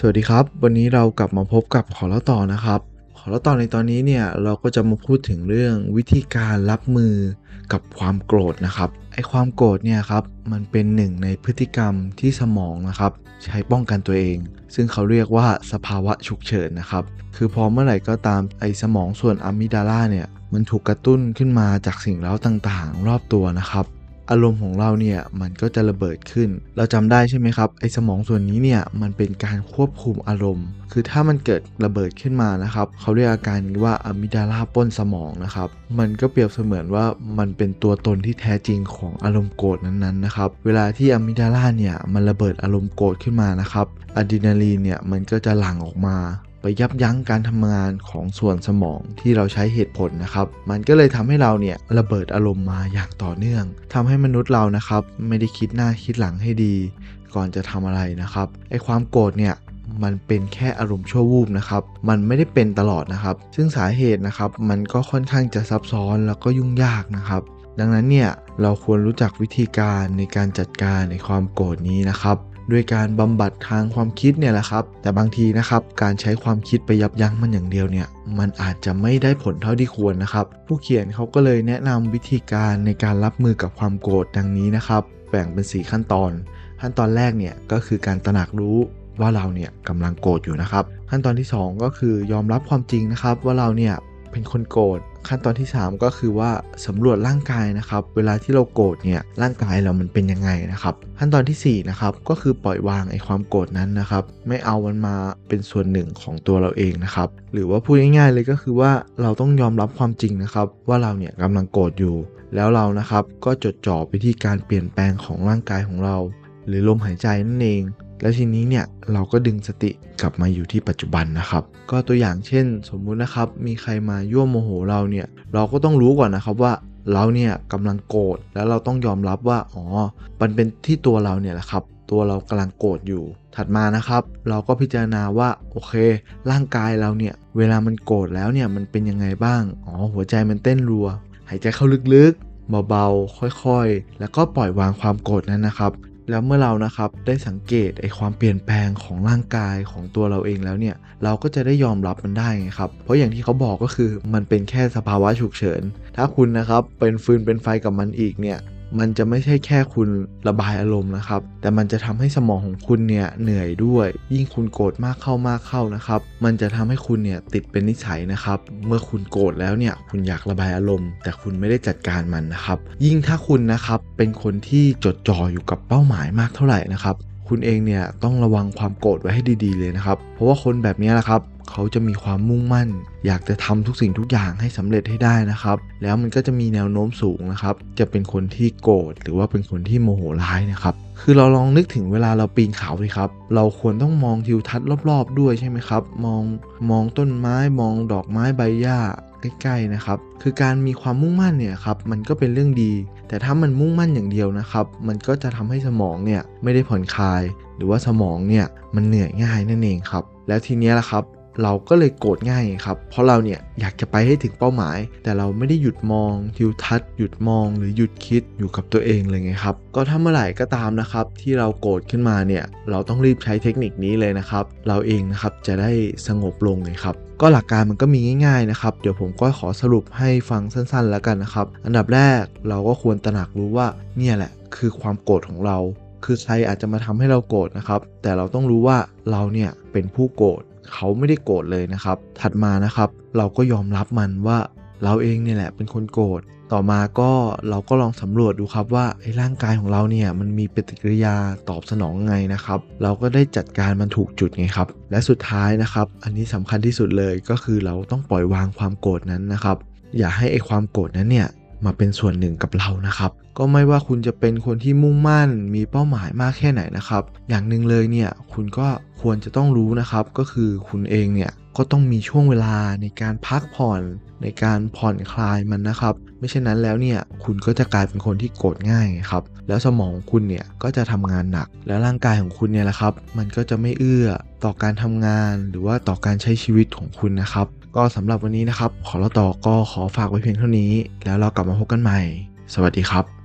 สวัสดีครับ วันนี้เรากลับมาพบกับขอเล่าต่อนะครับ ขอเล่าต่อในตอนนี้เนี่ยเราก็จะมาพูดถึงเรื่องวิธีการรับมือกับความโกรธนะครับไอความโกรธเนี่ยครับมันเป็นหนึ่งในพฤติกรรมที่สมองนะครับ ใช้ป้องกันตัวเอง ซึ่งเขาเรียกว่าสภาวะฉุกเฉินนะครับ คือพอเมื่อไหร่ก็ตามไอสมองส่วนอะมิดาลาเนี่ยมันถูกกระตุ้นขึ้นมาจากสิ่งเร้าต่างๆ รอบตัวนะครับ อารมณ์ของเราเนี่ยมันก็จะระเบิดขึ้น เราจำได้ใช่ไหมครับไอ้สมองส่วนนี้เนี่ยมันเป็นการควบคุมอารมณ์ คือถ้ามันเกิดระเบิดขึ้นมานะครับเขาเรียกอาการว่าอะมิดาลาป้นสมองนะครับมันก็เปรียบเสมือนว่ามันเป็นตัวตนที่แท้จริงของอารมณ์โกรธนั้นๆนะครับเวลาที่อะมิดาลาเนี่ยมันระเบิดอารมณ์โกรธขึ้นมานะครับอะดรีนาลีนเนี่ยมันก็จะหลั่งออกมา ไปยับยั้งการทำงานของส่วนสมองที่เราใช้เหตุผลนะครับ มันก็เลยทำให้เราเนี่ยระเบิดอารมณ์มาอย่างต่อเนื่องทำให้มนุษย์เรานะครับ ไม่ได้คิดหน้าคิดหลังให้ดี ก่อนจะทำอะไรนะครับไอความโกรธเนี่ยมันเป็นแค่อารมณ์ชั่ววูบนะครับ มันไม่ได้เป็นตลอดนะครับ ซึ่งสาเหตุนะครับ มันก็ค่อนข้างจะซับซ้อนแล้วก็ยุ่งยากนะครับ ดังนั้นเนี่ยเราควรรู้จักวิธีการในการจัดการในความโกรธนี้นะครับ ด้วยการบำบัดทางความคิดเนี่ยแหละครับ แต่บางทีนะครับการใช้ความคิดไปยับยั้งมันอย่างเดียวเนี่ยมันอาจจะไม่ได้ผลเท่าที่ควรนะครับ ผู้เขียนเขาก็เลยแนะนำวิธีการในการรับมือกับความโกรธดังนี้นะครับ แบ่งเป็น 4 ขั้นตอน ขั้นตอนแรกเนี่ยก็คือการตระหนักรู้ว่าเราเนี่ยกำลังโกรธอยู่นะครับ ขั้นตอนที่ 2 ก็คือยอมรับความจริงนะครับ ว่าเราเนี่ยเป็นคนโกรธ ขั้นตอนที่ 3 ก็คือว่าสำรวจร่างกายนะครับ เวลาที่เราโกรธเนี่ยร่างกายเรามันเป็นยังไงนะครับ ขั้นตอนที่4นะครับก็คือปล่อยวางไอ้ความโกรธนั้นนะครับ ไม่เอามันมาเป็นส่วนหนึ่งของตัวเราเองนะครับ หรือว่าพูดง่ายๆเลยก็คือว่าเราต้องยอมรับความจริงนะครับ ว่าเราเนี่ยกำลังโกรธอยู่ แล้วเรานะครับก็จดจ่อไปที่การเปลี่ยนแปลงของร่างกายของเรา หรือลมหายใจนั่นเอง แล้วทีนี้เนี่ยเราก็ดึงสติกลับมาอยู่ที่ปัจจุบันนะครับ ก็ตัวอย่างเช่น สมมุตินะครับ มีใครมายั่วโมโหเราเนี่ยเราก็ต้องรู้ก่อนนะครับว่าเราเนี่ยกำลังโกรธแล้วเราต้องยอมรับว่าอ๋อมันเป็นที่ตัวเราเนี่ยแหละครับ ตัวเรากำลังโกรธอยู่ ถัดมานะครับ เราก็พิจารณาว่าโอเค ร่างกายเราเนี่ยเวลามันโกรธแล้วเนี่ยมันเป็นยังไงบ้างอ๋อหัวใจมันเต้นรัว หายใจเข้าลึกๆเบาๆ ค่อยๆ แล้วก็ปล่อยวางความโกรธนั้นนะครับ แล้วเมื่อเรานะครับได้สังเกตไอความเปลี่ยนแปลงของร่างกายของตัวเราเองแล้วเนี่ยเราก็จะได้ยอมรับมันได้ไงครับ เพราะอย่างที่เขาบอกก็คือมันเป็นแค่สภาวะฉุกเฉิน ถ้าคุณนะครับเป็นฟืนเป็นไฟกับมันอีกเนี่ย มันจะไม่ใช่แค่คุณระบายอารมณ์นะครับ แต่มันจะทำให้สมองของคุณเนี่ยเหนื่อยด้วย ยิ่งคุณโกรธมากเข้ามากเข้านะครับ มันจะทำให้คุณเนี่ยติดเป็นนิสัยนะครับ เมื่อคุณโกรธแล้วเนี่ยคุณอยากระบายอารมณ์ แต่คุณไม่ได้จัดการมันนะครับ ยิ่งถ้าคุณนะครับเป็นคนที่จดจ่ออยู่กับเป้าหมายมากเท่าไหร่นะครับ คุณเองเนี่ยต้องระวังความโกรธไว้ให้ดี ๆ เลยนะครับ เพราะว่าคนแบบนี้แหละครับ เขาจะมีความมุ่งมั่น อยากจะทำทุกสิ่งทุกอย่างให้สำเร็จให้ได้นะครับ แล้วมันก็จะมีแนวโน้มสูงนะครับ จะเป็นคนที่โกรธหรือว่าเป็นคนที่โมโหร้ายนะครับคือเราลองนึกถึงเวลาเราปีนเขาเลยครับ เราควรต้องมองทิวทัศน์รอบๆ ด้วยใช่ไหมครับ มองมองต้นไม้มองดอกไม้ใบหญ้าใกล้ๆนะครับ คือการมีความมุ่งมั่นเนี่ยครับมันก็เป็นเรื่องดี แต่ถ้ามันมุ่งมั่นอย่างเดียวนะครับ มันก็จะทำให้สมองเนี่ยไม่ได้ผ่อนคลาย หรือว่าสมองเนี่ยมันเหนื่อยง่ายนั่นเองครับ แล้วทีนี้ละครับ เราก็เลยโกรธง่ายครับ เพราะเราเนี่ยอยากจะไปให้ถึงเป้าหมาย แต่เราไม่ได้หยุดมองทิวทัศน์หยุดมองหรือหยุดคิดอยู่กับตัวเองเลยไงครับ ก็ถ้าเมื่อไหร่ก็ตามนะครับ ที่เราโกรธขึ้นมาเนี่ยเราต้องรีบใช้เทคนิคนี้เลยนะครับ เราเองนะครับจะได้สงบลงเลยครับก็หลักการมันก็มีง่ายๆนะครับ เดี๋ยวผมก็ขอสรุปให้ฟังสั้นๆแล้วกันนะครับ อันดับแรกเราก็ควรตระหนักรู้ว่าเนี่ยแหละ คือความโกรธของเรา คือใครอาจจะมาทำให้เราโกรธนะครับ แต่เราต้องรู้ว่าเราเนี่ยเป็นผู้โกรธ เขาไม่ได้โกรธเลยนะครับ ถัดมานะครับ เราก็ยอมรับมันว่าเราเองเนี่ยแหละเป็นคนโกรธ ต่อมาก็เราก็ลองสำรวจดูครับว่าไอ้ร่างกายของเราเนี่ยมันมีปฏิกิริยาตอบสนองไงนะครับ เราก็ได้จัดการมันถูกจุดไงครับ และสุดท้ายนะครับ อันนี้สำคัญที่สุดเลยก็คือเราต้องปล่อยวางความโกรธนั้นนะครับ อย่าให้ไอ้ความโกรธนั้นเนี่ย มาเป็นส่วนหนึ่งกับเรานะครับ ก็ไม่ว่าคุณจะเป็นคนที่มุ่งมั่น มีเป้าหมายมากแค่ไหนนะครับ อย่างหนึ่งเลยเนี่ยคุณก็ควรจะต้องรู้นะครับ ก็คือคุณเองเนี่ยก็ต้องมีช่วงเวลาในการพักผ่อนในการผ่อนคลายมันนะครับ ไม่เช่นนั้นแล้วเนี่ยคุณก็จะกลายเป็นคนที่โกรธง่ายครับ แล้วสมองของคุณเนี่ยก็จะทำงานหนัก แล้วร่างกายของคุณเนี่ยแหละครับ มันก็จะไม่เอื้อต่อการทำงานหรือว่าต่อการใช้ชีวิตของคุณนะครับ ก็สำหรับวันนี้นะครับ ขอเราต่อก็ขอฝากไว้เพียงเท่านี้ แล้วเรากลับมาพบกันใหม่ สวัสดีครับ